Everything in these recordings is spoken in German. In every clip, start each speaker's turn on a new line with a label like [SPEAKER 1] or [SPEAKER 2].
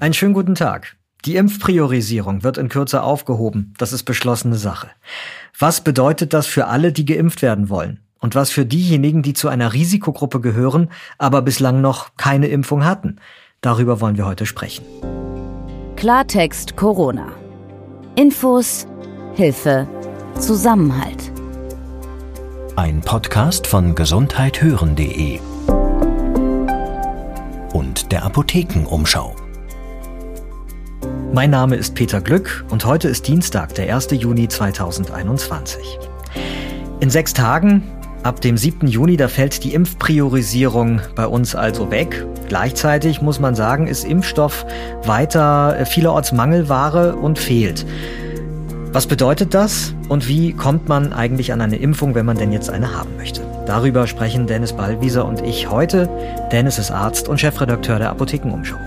[SPEAKER 1] Einen schönen guten Tag. Die Impfpriorisierung wird in Kürze aufgehoben. Das ist beschlossene Sache. Was bedeutet das für alle, die geimpft werden wollen? Und was für diejenigen, die zu einer Risikogruppe gehören, aber bislang noch keine Impfung hatten? Darüber wollen wir heute sprechen.
[SPEAKER 2] Klartext Corona. Infos, Hilfe, Zusammenhalt.
[SPEAKER 3] Ein Podcast von gesundheithören.de und der Apothekenumschau.
[SPEAKER 1] Mein Name ist Peter Glück und heute ist Dienstag, der 1. Juni 2021. In sechs Tagen, ab dem 7. Juni, da fällt die Impfpriorisierung bei uns also weg. Gleichzeitig muss man sagen, ist Impfstoff weiter vielerorts Mangelware und fehlt. Was bedeutet das und wie kommt man eigentlich an eine Impfung, wenn man denn jetzt eine haben möchte? Darüber sprechen Dennis Ballwieser und ich heute. Dennis ist Arzt und Chefredakteur der Apothekenumschau.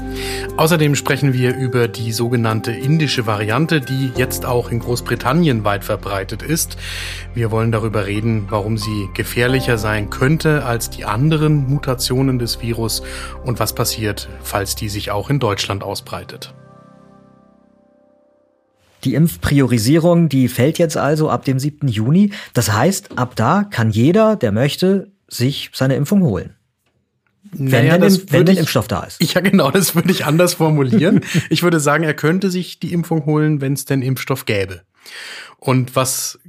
[SPEAKER 4] Außerdem sprechen wir über die sogenannte indische Variante, die jetzt auch in Großbritannien weit verbreitet ist. Wir wollen darüber reden, warum sie gefährlicher sein könnte als die anderen Mutationen des Virus und was passiert, falls die sich auch in Deutschland ausbreitet.
[SPEAKER 1] Die Impfpriorisierung, die fällt jetzt also ab dem 7. Juni. Das heißt, ab da kann jeder, der möchte, sich seine Impfung holen. Wenn,
[SPEAKER 4] Naja,
[SPEAKER 1] denn, wenn
[SPEAKER 4] ich-
[SPEAKER 1] Impfstoff da ist.
[SPEAKER 4] Ja, genau, das würde ich anders formulieren. ich würde sagen, er könnte sich die Impfung holen, wenn es denn Impfstoff gäbe. Und was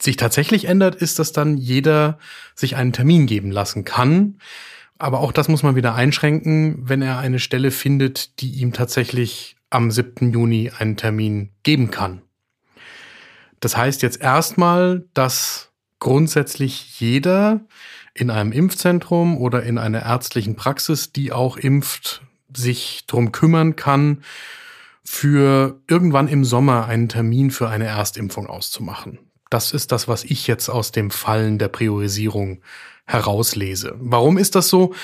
[SPEAKER 4] sich tatsächlich ändert, ist, dass dann jeder sich einen Termin geben lassen kann. Aber auch das muss man wieder einschränken, wenn er eine Stelle findet, die ihm tatsächlich am 7. Juni einen Termin geben kann. Das heißt jetzt erstmal, dass grundsätzlich jeder in einem Impfzentrum oder in einer ärztlichen Praxis, die auch impft, sich drum kümmern kann, für irgendwann im Sommer einen Termin für eine Erstimpfung auszumachen. Das ist das, was ich jetzt aus dem Fallen der Priorisierung herauslese. Warum ist das so?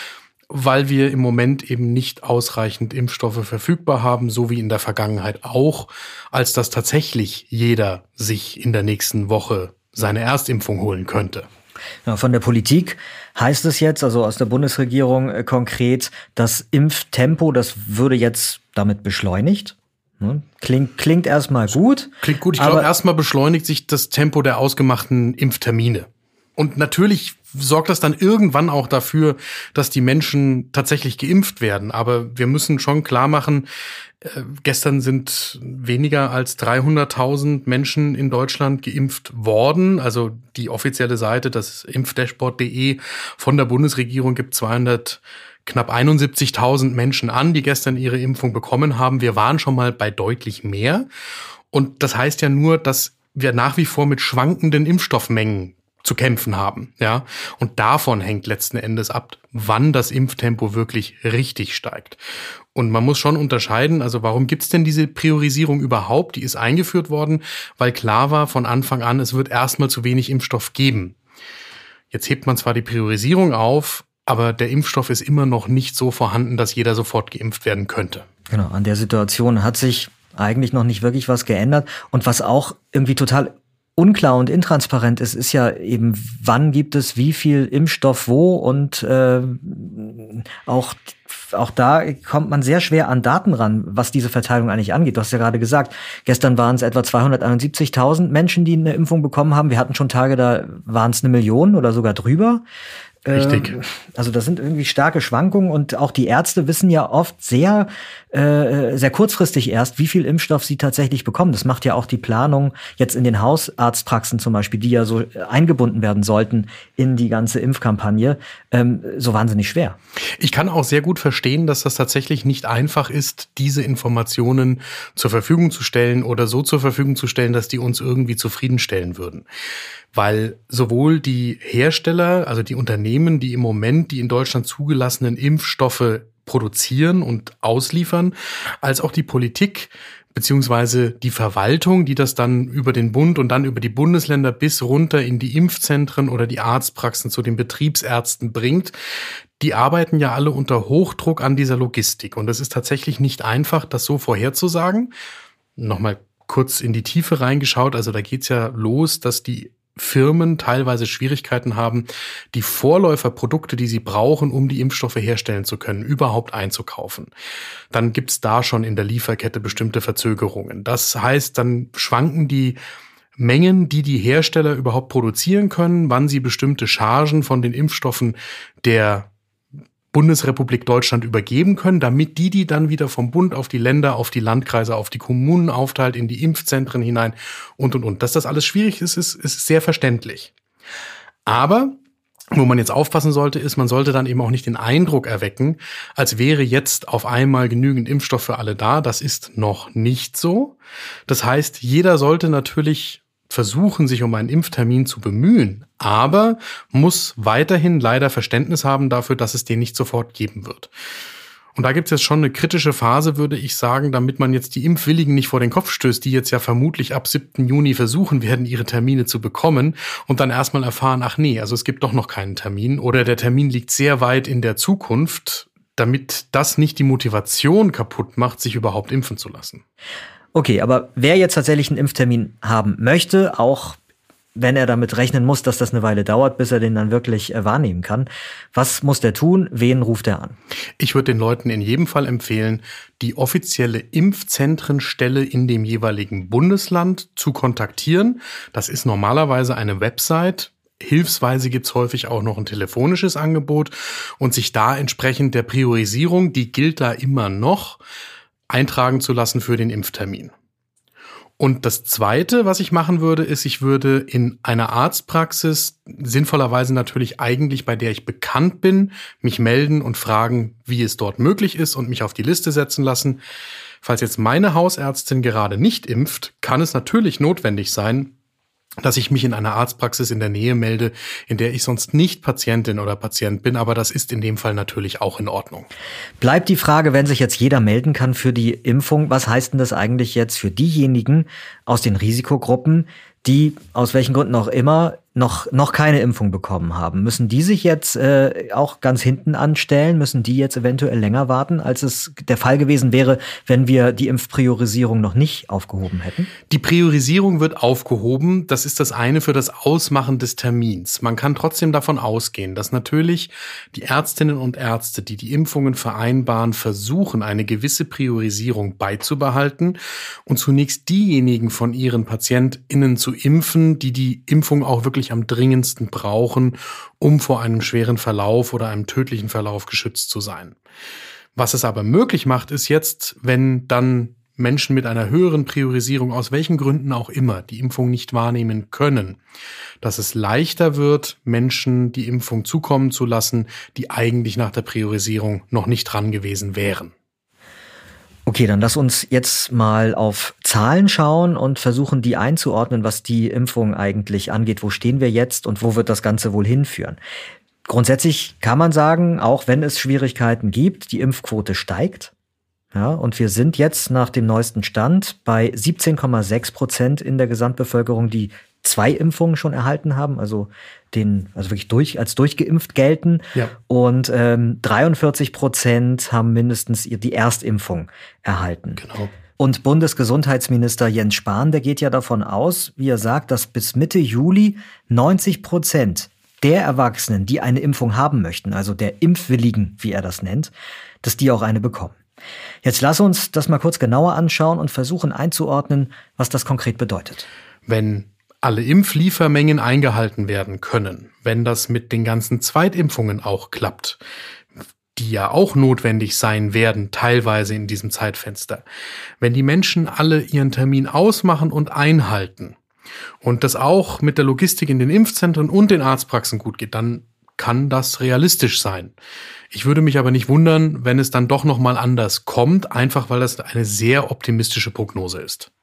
[SPEAKER 4] Weil wir im Moment eben nicht ausreichend Impfstoffe verfügbar haben, so wie in der Vergangenheit auch, als dass tatsächlich jeder sich in der nächsten Woche seine Erstimpfung holen könnte.
[SPEAKER 1] Ja, von der Politik heißt es jetzt, also aus der Bundesregierung äh, konkret, das Impftempo, das würde jetzt damit beschleunigt. Ne? Klingt, klingt erstmal gut.
[SPEAKER 4] Klingt gut. Ich glaube, erstmal beschleunigt sich das Tempo der ausgemachten Impftermine. Und natürlich sorgt das dann irgendwann auch dafür, dass die Menschen tatsächlich geimpft werden. Aber wir müssen schon klar machen, äh, gestern sind weniger als 300.000 Menschen in Deutschland geimpft worden. Also die offizielle Seite, das impfdashboard.de von der Bundesregierung gibt 200 knapp 71.000 Menschen an, die gestern ihre Impfung bekommen haben. Wir waren schon mal bei deutlich mehr. Und das heißt ja nur, dass wir nach wie vor mit schwankenden Impfstoffmengen zu kämpfen haben, ja. Und davon hängt letzten Endes ab, wann das Impftempo wirklich richtig steigt. Und man muss schon unterscheiden, also warum gibt's denn diese Priorisierung überhaupt? Die ist eingeführt worden, weil klar war von Anfang an, es wird erstmal zu wenig Impfstoff geben. Jetzt hebt man zwar die Priorisierung auf, aber der Impfstoff ist immer noch nicht so vorhanden, dass jeder sofort geimpft werden könnte.
[SPEAKER 1] Genau, an der Situation hat sich eigentlich noch nicht wirklich was geändert. Und was auch irgendwie total unklar und intransparent ist, ist ja eben, wann gibt es wie viel Impfstoff wo und äh, auch auch da kommt man sehr schwer an Daten ran, was diese Verteilung eigentlich angeht. Du hast ja gerade gesagt, gestern waren es etwa 271.000 Menschen, die eine Impfung bekommen haben. Wir hatten schon Tage, da waren es eine Million oder sogar drüber.
[SPEAKER 4] Richtig.
[SPEAKER 1] Ähm, Also das sind irgendwie starke Schwankungen und auch die Ärzte wissen ja oft sehr, äh, sehr kurzfristig erst, wie viel Impfstoff sie tatsächlich bekommen. Das macht ja auch die Planung jetzt in den Hausarztpraxen zum Beispiel, die ja so eingebunden werden sollten in die ganze Impfkampagne, ähm, so wahnsinnig schwer.
[SPEAKER 4] Ich kann auch sehr gut verstehen, dass das tatsächlich nicht einfach ist, diese Informationen zur Verfügung zu stellen oder so zur Verfügung zu stellen, dass die uns irgendwie zufriedenstellen würden. Weil sowohl die Hersteller, also die Unternehmen, die im Moment die in Deutschland zugelassenen Impfstoffe produzieren und ausliefern, als auch die Politik beziehungsweise die Verwaltung, die das dann über den Bund und dann über die Bundesländer bis runter in die Impfzentren oder die Arztpraxen zu den Betriebsärzten bringt, die arbeiten ja alle unter Hochdruck an dieser Logistik. Und es ist tatsächlich nicht einfach, das so vorherzusagen. Nochmal kurz in die Tiefe reingeschaut. Also da geht's ja los, dass die Firmen teilweise Schwierigkeiten haben, die Vorläuferprodukte, die sie brauchen, um die Impfstoffe herstellen zu können, überhaupt einzukaufen. Dann gibt's da schon in der Lieferkette bestimmte Verzögerungen. Das heißt, dann schwanken die Mengen, die die Hersteller überhaupt produzieren können, wann sie bestimmte Chargen von den Impfstoffen der Bundesrepublik Deutschland übergeben können, damit die die dann wieder vom Bund auf die Länder, auf die Landkreise, auf die Kommunen aufteilt, in die Impfzentren hinein und, und, und. Dass das alles schwierig ist, ist, ist sehr verständlich. Aber wo man jetzt aufpassen sollte, ist, man sollte dann eben auch nicht den Eindruck erwecken, als wäre jetzt auf einmal genügend Impfstoff für alle da. Das ist noch nicht so. Das heißt, jeder sollte natürlich versuchen, sich um einen Impftermin zu bemühen, aber muss weiterhin leider Verständnis haben dafür, dass es den nicht sofort geben wird. Und da gibt es jetzt schon eine kritische Phase, würde ich sagen, damit man jetzt die Impfwilligen nicht vor den Kopf stößt, die jetzt ja vermutlich ab 7. Juni versuchen werden, ihre Termine zu bekommen und dann erstmal erfahren, ach nee, also es gibt doch noch keinen Termin oder der Termin liegt sehr weit in der Zukunft, damit das nicht die Motivation kaputt macht, sich überhaupt impfen zu lassen.
[SPEAKER 1] Okay, aber wer jetzt tatsächlich einen Impftermin haben möchte, auch wenn er damit rechnen muss, dass das eine Weile dauert, bis er den dann wirklich äh, wahrnehmen kann. Was muss der tun? Wen ruft er an?
[SPEAKER 4] Ich würde den Leuten in jedem Fall empfehlen, die offizielle Impfzentrenstelle in dem jeweiligen Bundesland zu kontaktieren. Das ist normalerweise eine Website. Hilfsweise gibt's häufig auch noch ein telefonisches Angebot und sich da entsprechend der Priorisierung, die gilt da immer noch, eintragen zu lassen für den Impftermin. Und das Zweite, was ich machen würde, ist, ich würde in einer Arztpraxis, sinnvollerweise natürlich eigentlich, bei der ich bekannt bin, mich melden und fragen, wie es dort möglich ist und mich auf die Liste setzen lassen. Falls jetzt meine Hausärztin gerade nicht impft, kann es natürlich notwendig sein, dass ich mich in einer Arztpraxis in der Nähe melde, in der ich sonst nicht Patientin oder Patient bin, aber das ist in dem Fall natürlich auch in Ordnung.
[SPEAKER 1] Bleibt die Frage, wenn sich jetzt jeder melden kann für die Impfung, was heißt denn das eigentlich jetzt für diejenigen aus den Risikogruppen, die aus welchen Gründen auch immer noch, noch keine Impfung bekommen haben. Müssen die sich jetzt äh, auch ganz hinten anstellen? Müssen die jetzt eventuell länger warten, als es der Fall gewesen wäre, wenn wir die Impfpriorisierung noch nicht aufgehoben hätten?
[SPEAKER 4] Die Priorisierung wird aufgehoben. Das ist das eine für das Ausmachen des Termins. Man kann trotzdem davon ausgehen, dass natürlich die Ärztinnen und Ärzte, die die Impfungen vereinbaren, versuchen, eine gewisse Priorisierung beizubehalten und zunächst diejenigen von ihren PatientInnen zu impfen, die die Impfung auch wirklich wirklich am dringendsten brauchen, um vor einem schweren Verlauf oder einem tödlichen Verlauf geschützt zu sein. Was es aber möglich macht, ist jetzt, wenn dann Menschen mit einer höheren Priorisierung aus welchen Gründen auch immer die Impfung nicht wahrnehmen können, dass es leichter wird, Menschen die Impfung zukommen zu lassen, die eigentlich nach der Priorisierung noch nicht dran gewesen wären.
[SPEAKER 1] Okay, dann lass uns jetzt mal auf Zahlen schauen und versuchen, die einzuordnen, was die Impfung eigentlich angeht. Wo stehen wir jetzt und wo wird das Ganze wohl hinführen? Grundsätzlich kann man sagen, auch wenn es Schwierigkeiten gibt, die Impfquote steigt. Ja, und wir sind jetzt nach dem neuesten Stand bei 17,6 Prozent in der Gesamtbevölkerung, die zwei Impfungen schon erhalten haben, also den, also wirklich durch, als durchgeimpft gelten. Ja. Und ähm, 43 Prozent haben mindestens die Erstimpfung erhalten. Genau. Und Bundesgesundheitsminister Jens Spahn, der geht ja davon aus, wie er sagt, dass bis Mitte Juli 90 Prozent der Erwachsenen, die eine Impfung haben möchten, also der Impfwilligen, wie er das nennt, dass die auch eine bekommen. Jetzt lass uns das mal kurz genauer anschauen und versuchen einzuordnen, was das konkret bedeutet.
[SPEAKER 4] Wenn alle Impfliefermengen eingehalten werden können, wenn das mit den ganzen Zweitimpfungen auch klappt, die ja auch notwendig sein werden, teilweise in diesem Zeitfenster. Wenn die Menschen alle ihren Termin ausmachen und einhalten und das auch mit der Logistik in den Impfzentren und den Arztpraxen gut geht, dann kann das realistisch sein. Ich würde mich aber nicht wundern, wenn es dann doch noch mal anders kommt, einfach weil das eine sehr optimistische Prognose ist.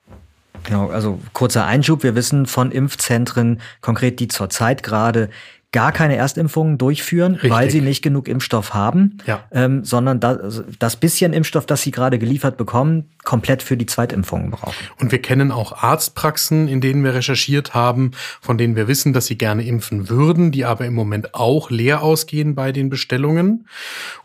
[SPEAKER 1] Genau, also kurzer Einschub. Wir wissen von Impfzentren, konkret die zurzeit gerade gar keine Erstimpfungen durchführen,
[SPEAKER 4] Richtig.
[SPEAKER 1] weil sie nicht genug Impfstoff haben,
[SPEAKER 4] Ja.
[SPEAKER 1] ähm, sondern das, das bisschen Impfstoff, das sie gerade geliefert bekommen, komplett für die Zweitimpfungen brauchen.
[SPEAKER 4] Und wir kennen auch Arztpraxen, in denen wir recherchiert haben, von denen wir wissen, dass sie gerne impfen würden, die aber im Moment auch leer ausgehen bei den Bestellungen.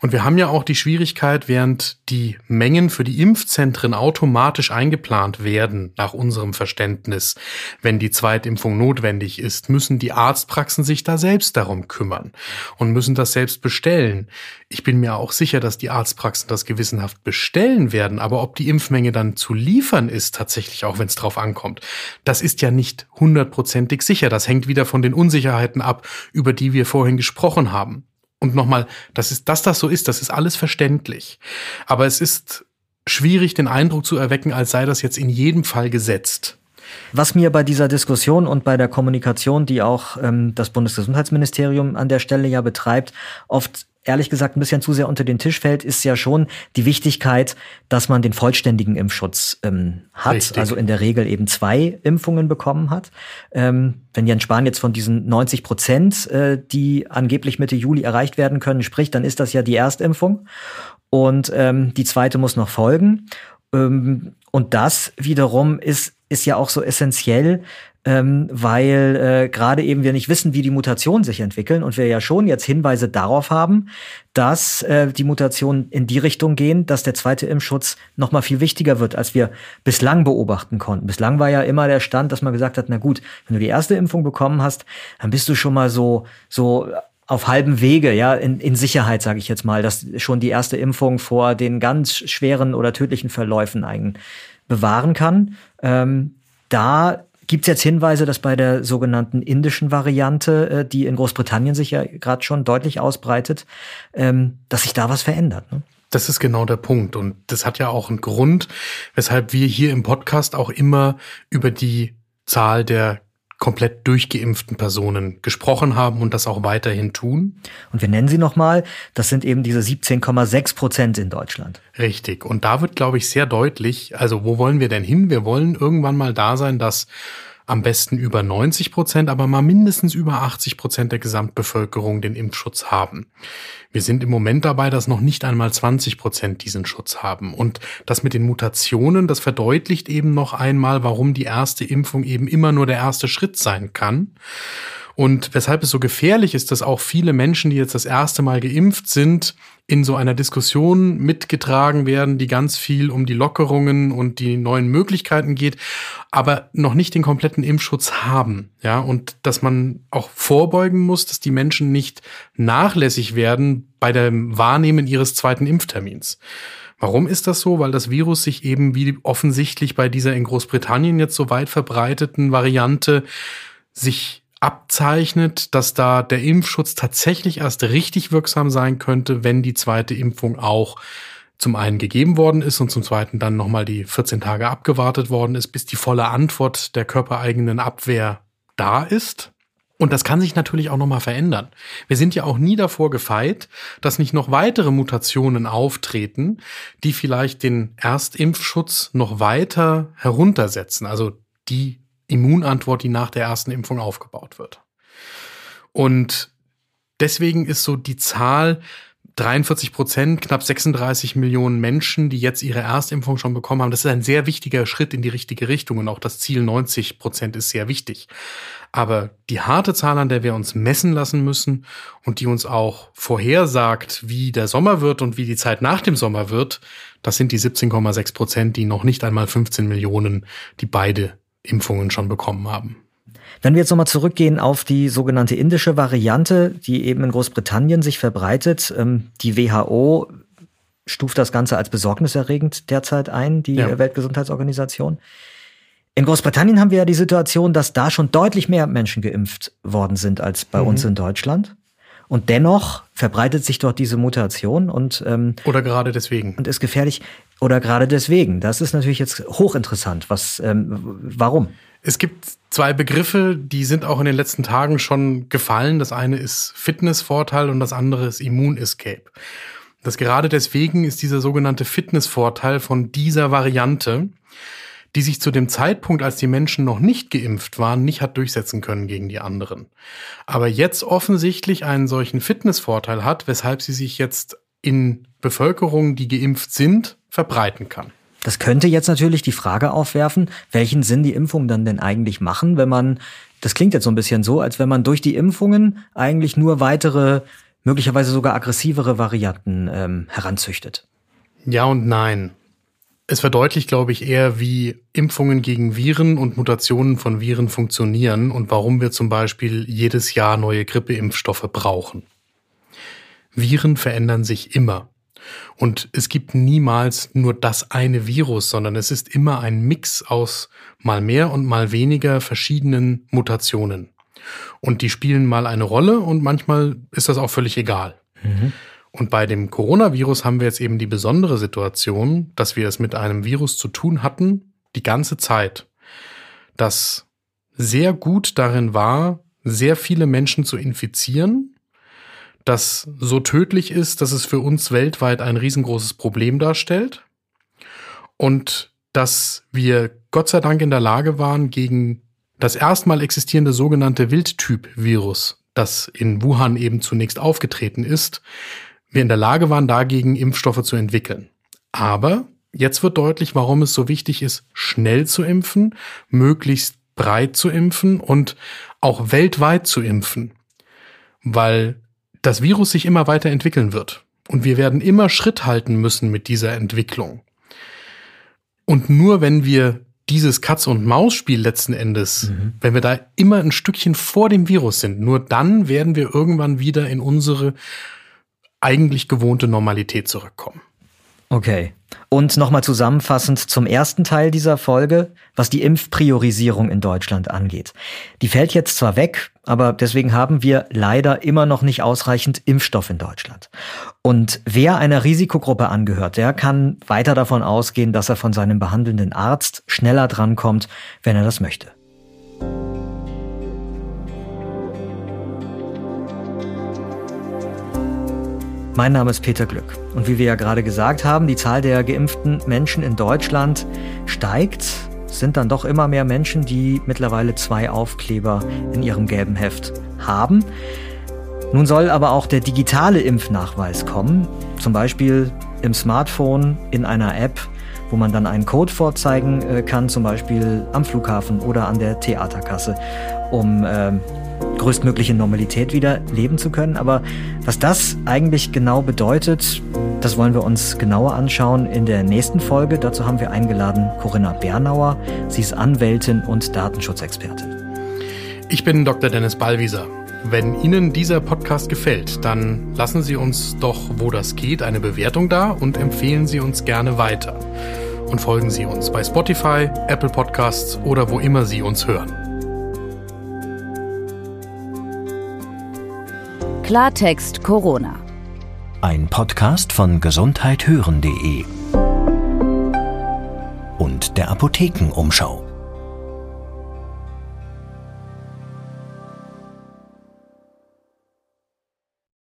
[SPEAKER 4] Und wir haben ja auch die Schwierigkeit, während die Mengen für die Impfzentren automatisch eingeplant werden, nach unserem Verständnis, wenn die Zweitimpfung notwendig ist, müssen die Arztpraxen sich da selbst darum kümmern und müssen das selbst bestellen. Ich bin mir auch sicher, dass die Arztpraxen das gewissenhaft bestellen werden, aber ob die Impfmenge dann zu liefern ist, tatsächlich auch wenn es drauf ankommt, das ist ja nicht hundertprozentig sicher. Das hängt wieder von den Unsicherheiten ab, über die wir vorhin gesprochen haben. Und nochmal, das ist, dass das so ist, das ist alles verständlich. Aber es ist schwierig, den Eindruck zu erwecken, als sei das jetzt in jedem Fall gesetzt.
[SPEAKER 1] Was mir bei dieser Diskussion und bei der Kommunikation, die auch ähm, das Bundesgesundheitsministerium an der Stelle ja betreibt, oft ehrlich gesagt ein bisschen zu sehr unter den Tisch fällt, ist ja schon die Wichtigkeit, dass man den vollständigen Impfschutz ähm, hat,
[SPEAKER 4] Richtig.
[SPEAKER 1] also in der Regel eben zwei Impfungen bekommen hat. Ähm, wenn Jens Spahn jetzt von diesen 90 Prozent, äh, die angeblich Mitte Juli erreicht werden können, spricht, dann ist das ja die Erstimpfung und ähm, die zweite muss noch folgen. Ähm, und das wiederum ist, ist ja auch so essentiell, ähm, weil äh, gerade eben wir nicht wissen, wie die Mutationen sich entwickeln und wir ja schon jetzt Hinweise darauf haben, dass äh, die Mutationen in die Richtung gehen, dass der zweite Impfschutz noch mal viel wichtiger wird, als wir bislang beobachten konnten. Bislang war ja immer der Stand, dass man gesagt hat, na gut, wenn du die erste Impfung bekommen hast, dann bist du schon mal so so auf halbem Wege, ja, in, in Sicherheit, sage ich jetzt mal, dass schon die erste Impfung vor den ganz schweren oder tödlichen Verläufen einen bewahren kann. Ähm, da gibt's jetzt Hinweise, dass bei der sogenannten indischen Variante, äh, die in Großbritannien sich ja gerade schon deutlich ausbreitet, ähm, dass sich da was verändert. Ne?
[SPEAKER 4] Das ist genau der Punkt. Und das hat ja auch einen Grund, weshalb wir hier im Podcast auch immer über die Zahl der komplett durchgeimpften Personen gesprochen haben und das auch weiterhin tun.
[SPEAKER 1] Und wir nennen sie nochmal, das sind eben diese 17,6 Prozent in Deutschland.
[SPEAKER 4] Richtig. Und da wird, glaube ich, sehr deutlich, also wo wollen wir denn hin? Wir wollen irgendwann mal da sein, dass am besten über 90 Prozent, aber mal mindestens über 80 Prozent der Gesamtbevölkerung den Impfschutz haben. Wir sind im Moment dabei, dass noch nicht einmal 20 Prozent diesen Schutz haben. Und das mit den Mutationen, das verdeutlicht eben noch einmal, warum die erste Impfung eben immer nur der erste Schritt sein kann. Und weshalb es so gefährlich ist, dass auch viele Menschen, die jetzt das erste Mal geimpft sind, in so einer Diskussion mitgetragen werden, die ganz viel um die Lockerungen und die neuen Möglichkeiten geht, aber noch nicht den kompletten Impfschutz haben. Ja, und dass man auch vorbeugen muss, dass die Menschen nicht nachlässig werden bei dem Wahrnehmen ihres zweiten Impftermins. Warum ist das so? Weil das Virus sich eben wie offensichtlich bei dieser in Großbritannien jetzt so weit verbreiteten Variante sich abzeichnet, dass da der Impfschutz tatsächlich erst richtig wirksam sein könnte, wenn die zweite Impfung auch zum einen gegeben worden ist und zum zweiten dann nochmal die 14 Tage abgewartet worden ist, bis die volle Antwort der körpereigenen Abwehr da ist. Und das kann sich natürlich auch nochmal verändern. Wir sind ja auch nie davor gefeit, dass nicht noch weitere Mutationen auftreten, die vielleicht den Erstimpfschutz noch weiter heruntersetzen. Also die Immunantwort, die nach der ersten Impfung aufgebaut wird. Und deswegen ist so die Zahl 43 Prozent, knapp 36 Millionen Menschen, die jetzt ihre Erstimpfung schon bekommen haben. Das ist ein sehr wichtiger Schritt in die richtige Richtung und auch das Ziel 90 Prozent ist sehr wichtig. Aber die harte Zahl, an der wir uns messen lassen müssen und die uns auch vorhersagt, wie der Sommer wird und wie die Zeit nach dem Sommer wird, das sind die 17,6 Prozent, die noch nicht einmal 15 Millionen, die beide Impfungen schon bekommen haben.
[SPEAKER 1] Wenn wir jetzt nochmal zurückgehen auf die sogenannte indische Variante, die eben in Großbritannien sich verbreitet, ähm, die WHO stuft das Ganze als besorgniserregend derzeit ein, die
[SPEAKER 4] Ja.
[SPEAKER 1] Weltgesundheitsorganisation. In Großbritannien haben wir ja die Situation, dass da schon deutlich mehr Menschen geimpft worden sind als bei uns in Deutschland. Und dennoch verbreitet sich dort diese Mutation und, ähm,
[SPEAKER 4] Oder gerade deswegen.
[SPEAKER 1] und ist gefährlich. Oder gerade deswegen. Das ist natürlich jetzt hochinteressant. Was, ähm, warum?
[SPEAKER 4] Es gibt zwei Begriffe, die sind auch in den letzten Tagen schon gefallen. Das eine ist Fitnessvorteil und das andere ist Immun-Escape. Das gerade deswegen ist dieser sogenannte Fitnessvorteil von dieser Variante, die sich zu dem Zeitpunkt, als die Menschen noch nicht geimpft waren, nicht hat durchsetzen können gegen die anderen. Aber jetzt offensichtlich einen solchen Fitnessvorteil hat, weshalb sie sich jetzt in Bevölkerungen, die geimpft sind, verbreiten kann.
[SPEAKER 1] Das könnte jetzt natürlich die Frage aufwerfen, welchen Sinn die Impfungen dann denn eigentlich machen, wenn man, das klingt jetzt so ein bisschen so, als wenn man durch die Impfungen eigentlich nur weitere, möglicherweise sogar aggressivere Varianten ähm, heranzüchtet.
[SPEAKER 4] Ja und nein. Es verdeutlicht, glaube ich, eher, wie Impfungen gegen Viren und Mutationen von Viren funktionieren und warum wir zum Beispiel jedes Jahr neue Grippeimpfstoffe brauchen. Viren verändern sich immer. Und es gibt niemals nur das eine Virus, sondern es ist immer ein Mix aus mal mehr und mal weniger verschiedenen Mutationen. Und die spielen mal eine Rolle und manchmal ist das auch völlig egal. Mhm. Und bei dem Coronavirus haben wir jetzt eben die besondere Situation, dass wir es mit einem Virus zu tun hatten, die ganze Zeit, das sehr gut darin war, sehr viele Menschen zu infizieren, das so tödlich ist, dass es für uns weltweit ein riesengroßes Problem darstellt und dass wir Gott sei Dank in der Lage waren, gegen das erstmal existierende sogenannte Wildtyp-Virus, das in Wuhan eben zunächst aufgetreten ist, wir in der Lage waren, dagegen Impfstoffe zu entwickeln. Aber jetzt wird deutlich, warum es so wichtig ist, schnell zu impfen, möglichst breit zu impfen und auch weltweit zu impfen. Weil das Virus sich immer weiter entwickeln wird. Und wir werden immer Schritt halten müssen mit dieser Entwicklung. Und nur wenn wir dieses Katz- und Maus-Spiel letzten Endes, mhm. wenn wir da immer ein Stückchen vor dem Virus sind, nur dann werden wir irgendwann wieder in unsere eigentlich gewohnte Normalität zurückkommen.
[SPEAKER 1] Okay. Und nochmal zusammenfassend zum ersten Teil dieser Folge, was die Impfpriorisierung in Deutschland angeht. Die fällt jetzt zwar weg, aber deswegen haben wir leider immer noch nicht ausreichend Impfstoff in Deutschland. Und wer einer Risikogruppe angehört, der kann weiter davon ausgehen, dass er von seinem behandelnden Arzt schneller drankommt, wenn er das möchte. Mein Name ist Peter Glück. Und wie wir ja gerade gesagt haben, die Zahl der geimpften Menschen in Deutschland steigt. Es sind dann doch immer mehr Menschen, die mittlerweile zwei Aufkleber in ihrem gelben Heft haben. Nun soll aber auch der digitale Impfnachweis kommen. Zum Beispiel im Smartphone, in einer App, wo man dann einen Code vorzeigen äh, kann, zum Beispiel am Flughafen oder an der Theaterkasse, um äh, größtmögliche Normalität wieder leben zu können. Aber was das eigentlich genau bedeutet, das wollen wir uns genauer anschauen in der nächsten Folge. Dazu haben wir eingeladen Corinna Bernauer. Sie ist Anwältin und Datenschutzexpertin.
[SPEAKER 4] Ich bin Dr. Dennis Ballwieser. Wenn Ihnen dieser Podcast gefällt, dann lassen Sie uns doch, wo das geht, eine Bewertung da und empfehlen Sie uns gerne weiter. Und folgen Sie uns bei Spotify, Apple Podcasts oder wo immer Sie uns hören.
[SPEAKER 2] Klartext Corona.
[SPEAKER 3] Ein Podcast von gesundheithören.de und der Apothekenumschau.